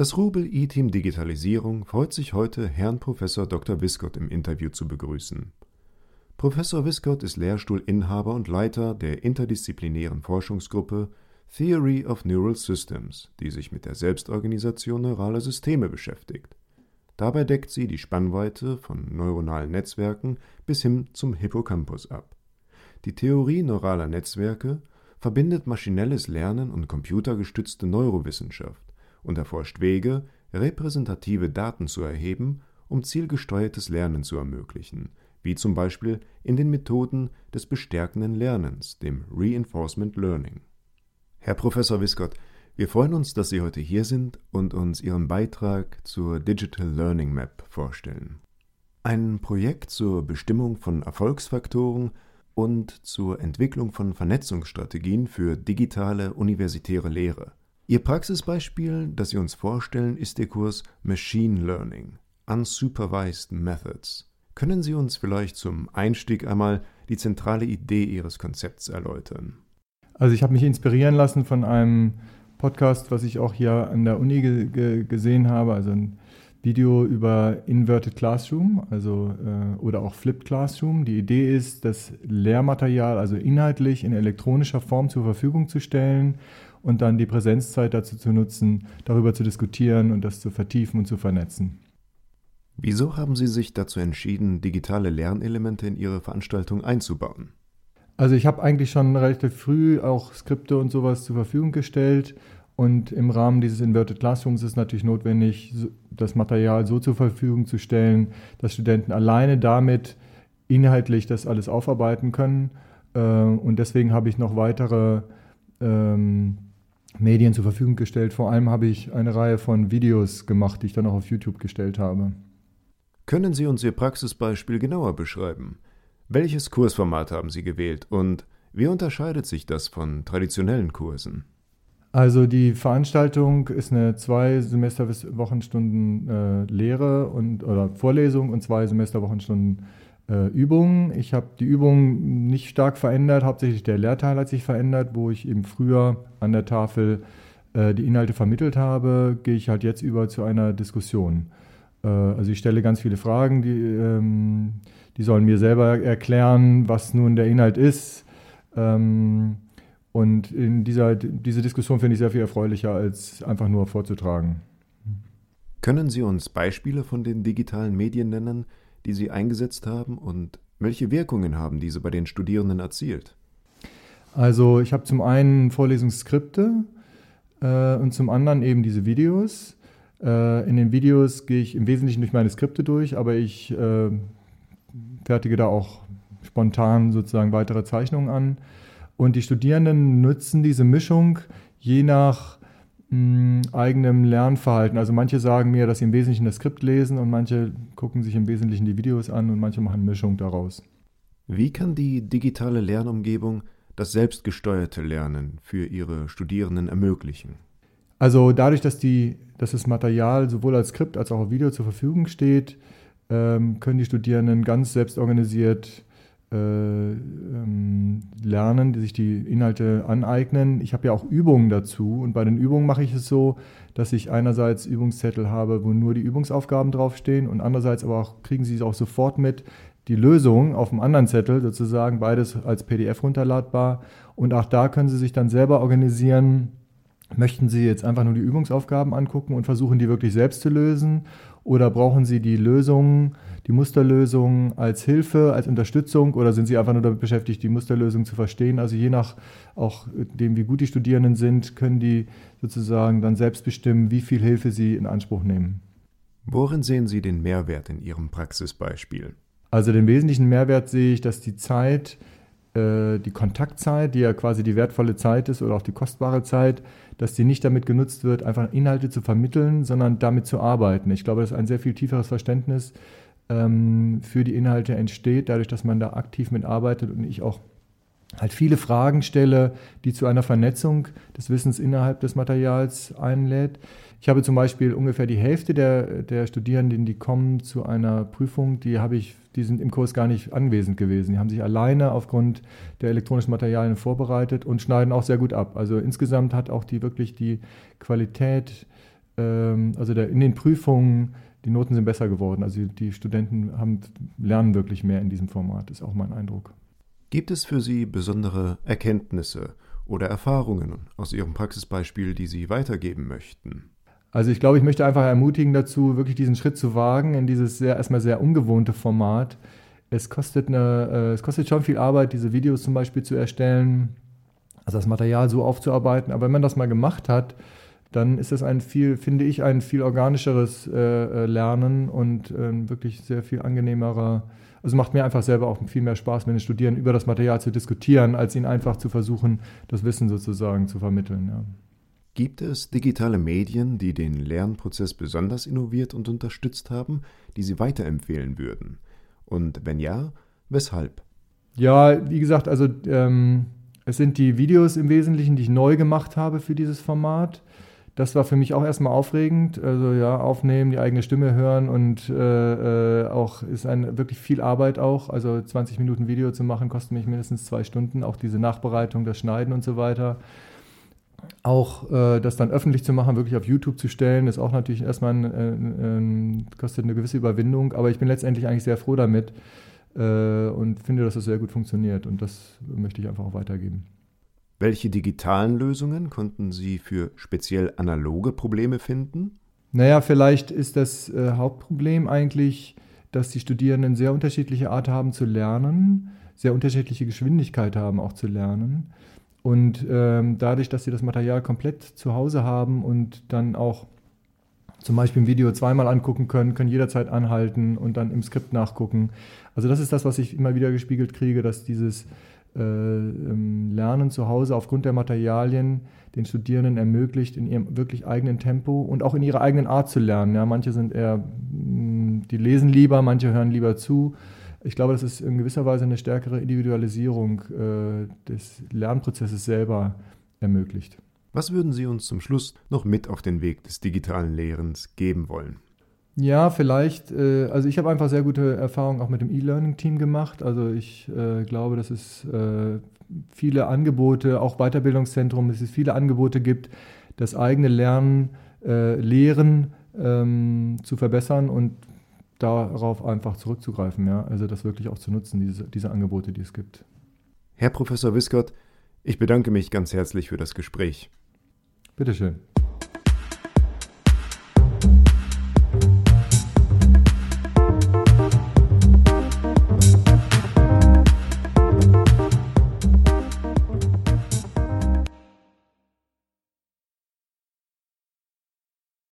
Das Rubel E-Team Digitalisierung freut sich heute, Herrn Prof. Dr. Wiskott im Interview zu begrüßen. Professor Wiskott ist Lehrstuhlinhaber und Leiter der interdisziplinären Forschungsgruppe Theory of Neural Systems, die sich mit der Selbstorganisation neuraler Systeme beschäftigt. Dabei deckt sie die Spannweite von neuronalen Netzwerken bis hin zum Hippocampus ab. Die Theorie neuraler Netzwerke verbindet maschinelles Lernen und computergestützte Neurowissenschaft und erforscht Wege, repräsentative Daten zu erheben, um zielgesteuertes Lernen zu ermöglichen, wie zum Beispiel in den Methoden des bestärkenden Lernens, dem Reinforcement Learning. Herr Professor Wiskott, wir freuen uns, dass Sie heute hier sind und uns Ihren Beitrag zur Digital Learning Map vorstellen. Ein Projekt zur Bestimmung von Erfolgsfaktoren und zur Entwicklung von Vernetzungsstrategien für digitale universitäre Lehre. Ihr Praxisbeispiel, das Sie uns vorstellen, ist der Kurs Machine Learning Unsupervised Methods. Können Sie uns vielleicht zum Einstieg einmal die zentrale Idee Ihres Konzepts erläutern? Also ich habe mich inspirieren lassen von einem Podcast, was ich auch hier an der Uni ge ge gesehen habe, also ein Video über Inverted Classroom, also äh, oder auch Flipped Classroom. Die Idee ist, das Lehrmaterial also inhaltlich in elektronischer Form zur Verfügung zu stellen und dann die Präsenzzeit dazu zu nutzen, darüber zu diskutieren und das zu vertiefen und zu vernetzen. Wieso haben Sie sich dazu entschieden, digitale Lernelemente in Ihre Veranstaltung einzubauen? Also ich habe eigentlich schon relativ früh auch Skripte und sowas zur Verfügung gestellt und im Rahmen dieses Inverted Classrooms ist natürlich notwendig, das Material so zur Verfügung zu stellen, dass Studenten alleine damit inhaltlich das alles aufarbeiten können. Äh, und deswegen habe ich noch weitere ähm, Medien zur Verfügung gestellt. Vor allem habe ich eine Reihe von Videos gemacht, die ich dann auch auf YouTube gestellt habe. Können Sie uns Ihr Praxisbeispiel genauer beschreiben? Welches Kursformat haben Sie gewählt und wie unterscheidet sich das von traditionellen Kursen? Also die Veranstaltung ist eine zwei Semesterwochenstunden äh, Lehre und oder Vorlesung und zwei Semesterwochenstunden äh, Übungen. Ich habe die Übungen nicht stark verändert, hauptsächlich der Lehrteil hat sich verändert, wo ich eben früher an der Tafel äh, die Inhalte vermittelt habe, gehe ich halt jetzt über zu einer Diskussion. Äh, also ich stelle ganz viele Fragen, die, ähm, die sollen mir selber erklären, was nun der Inhalt ist. Ähm, und in dieser diese Diskussion finde ich sehr viel erfreulicher, als einfach nur vorzutragen. Können Sie uns Beispiele von den digitalen Medien nennen, die Sie eingesetzt haben und welche Wirkungen haben diese bei den Studierenden erzielt? Also ich habe zum einen Vorlesungsskripte äh, und zum anderen eben diese Videos. Äh, in den Videos gehe ich im Wesentlichen durch meine Skripte durch, aber ich äh, fertige da auch spontan sozusagen weitere Zeichnungen an. Und die Studierenden nutzen diese Mischung je nach mh, eigenem Lernverhalten. Also manche sagen mir, dass sie im Wesentlichen das Skript lesen und manche gucken sich im Wesentlichen die Videos an und manche machen Mischung daraus. Wie kann die digitale Lernumgebung das selbstgesteuerte Lernen für ihre Studierenden ermöglichen? Also dadurch, dass, die, dass das Material sowohl als Skript als auch auf Video zur Verfügung steht, ähm, können die Studierenden ganz selbstorganisiert äh, ähm, lernen, die sich die Inhalte aneignen. Ich habe ja auch Übungen dazu und bei den Übungen mache ich es so, dass ich einerseits Übungszettel habe, wo nur die Übungsaufgaben draufstehen und andererseits aber auch kriegen sie es auch sofort mit, die Lösung auf dem anderen Zettel sozusagen, beides als PDF runterladbar und auch da können sie sich dann selber organisieren, Möchten Sie jetzt einfach nur die Übungsaufgaben angucken und versuchen, die wirklich selbst zu lösen? Oder brauchen Sie die Lösungen die Musterlösung als Hilfe, als Unterstützung oder sind Sie einfach nur damit beschäftigt, die Musterlösung zu verstehen? Also je nach auch dem, wie gut die Studierenden sind, können die sozusagen dann selbst bestimmen, wie viel Hilfe sie in Anspruch nehmen. Worin sehen Sie den Mehrwert in Ihrem Praxisbeispiel? Also den wesentlichen Mehrwert sehe ich, dass die Zeit, äh, die Kontaktzeit, die ja quasi die wertvolle Zeit ist oder auch die kostbare Zeit, dass die nicht damit genutzt wird, einfach Inhalte zu vermitteln, sondern damit zu arbeiten. Ich glaube, das ist ein sehr viel tieferes Verständnis ähm, für die Inhalte entsteht, dadurch, dass man da aktiv mitarbeitet und ich auch halt viele Fragen stelle, die zu einer Vernetzung des Wissens innerhalb des Materials einlädt. Ich habe zum Beispiel ungefähr die Hälfte der, der Studierenden, die kommen zu einer Prüfung, die habe ich, die sind im Kurs gar nicht anwesend gewesen. Die haben sich alleine aufgrund der elektronischen Materialien vorbereitet und schneiden auch sehr gut ab. Also insgesamt hat auch die wirklich die Qualität ähm, also der, in den Prüfungen, die Noten sind besser geworden. Also die Studenten haben, lernen wirklich mehr in diesem Format, ist auch mein Eindruck. Gibt es für Sie besondere Erkenntnisse oder Erfahrungen aus Ihrem Praxisbeispiel, die Sie weitergeben möchten? Also ich glaube, ich möchte einfach ermutigen dazu, wirklich diesen Schritt zu wagen in dieses sehr, erstmal sehr ungewohnte Format. Es kostet, eine, äh, es kostet schon viel Arbeit, diese Videos zum Beispiel zu erstellen, also das Material so aufzuarbeiten. Aber wenn man das mal gemacht hat, dann ist das ein viel, finde ich, ein viel organischeres äh, äh Lernen und äh, wirklich sehr viel angenehmerer. Also macht mir einfach selber auch viel mehr Spaß, mit den Studierenden über das Material zu diskutieren, als ihnen einfach zu versuchen, das Wissen sozusagen zu vermitteln. Ja. Gibt es digitale Medien, die den Lernprozess besonders innoviert und unterstützt haben, die Sie weiterempfehlen würden? Und wenn ja, weshalb? Ja, wie gesagt, also ähm, es sind die Videos im Wesentlichen, die ich neu gemacht habe für dieses Format. Das war für mich auch erstmal aufregend. Also ja, aufnehmen, die eigene Stimme hören und äh, äh auch ist ein, wirklich viel Arbeit auch. Also 20 Minuten Video zu machen, kostet mich mindestens zwei Stunden. Auch diese Nachbereitung, das Schneiden und so weiter. Auch äh, das dann öffentlich zu machen, wirklich auf YouTube zu stellen, ist auch natürlich erstmal ein, ein, kostet eine gewisse Überwindung, aber ich bin letztendlich eigentlich sehr froh damit äh, und finde, dass es das sehr gut funktioniert und das möchte ich einfach auch weitergeben. Welche digitalen Lösungen konnten Sie für speziell analoge Probleme finden? Naja, vielleicht ist das äh, Hauptproblem eigentlich, dass die Studierenden sehr unterschiedliche Art haben zu lernen, sehr unterschiedliche Geschwindigkeit haben auch zu lernen. Und ähm, dadurch, dass sie das Material komplett zu Hause haben und dann auch zum Beispiel ein Video zweimal angucken können, können jederzeit anhalten und dann im Skript nachgucken. Also das ist das, was ich immer wieder gespiegelt kriege, dass dieses Lernen zu Hause aufgrund der Materialien den Studierenden ermöglicht, in ihrem wirklich eigenen Tempo und auch in ihrer eigenen Art zu lernen. Ja, manche sind eher, mm, die lesen lieber, manche hören lieber zu ich glaube, das ist in gewisser Weise eine stärkere Individualisierung äh, des Lernprozesses selber ermöglicht. Was würden Sie uns zum Schluss noch mit auf den Weg des digitalen Lehrens geben wollen? Ja, vielleicht. Äh, also ich habe einfach sehr gute Erfahrungen auch mit dem E-Learning-Team gemacht. Also ich äh, glaube, dass es äh, viele Angebote, auch Weiterbildungszentrum, dass es viele Angebote gibt, das eigene Lernen, äh, Lehren ähm, zu verbessern und darauf einfach zurückzugreifen, ja, also das wirklich auch zu nutzen, diese, diese Angebote, die es gibt. Herr Professor Wiskott, ich bedanke mich ganz herzlich für das Gespräch. Bitteschön.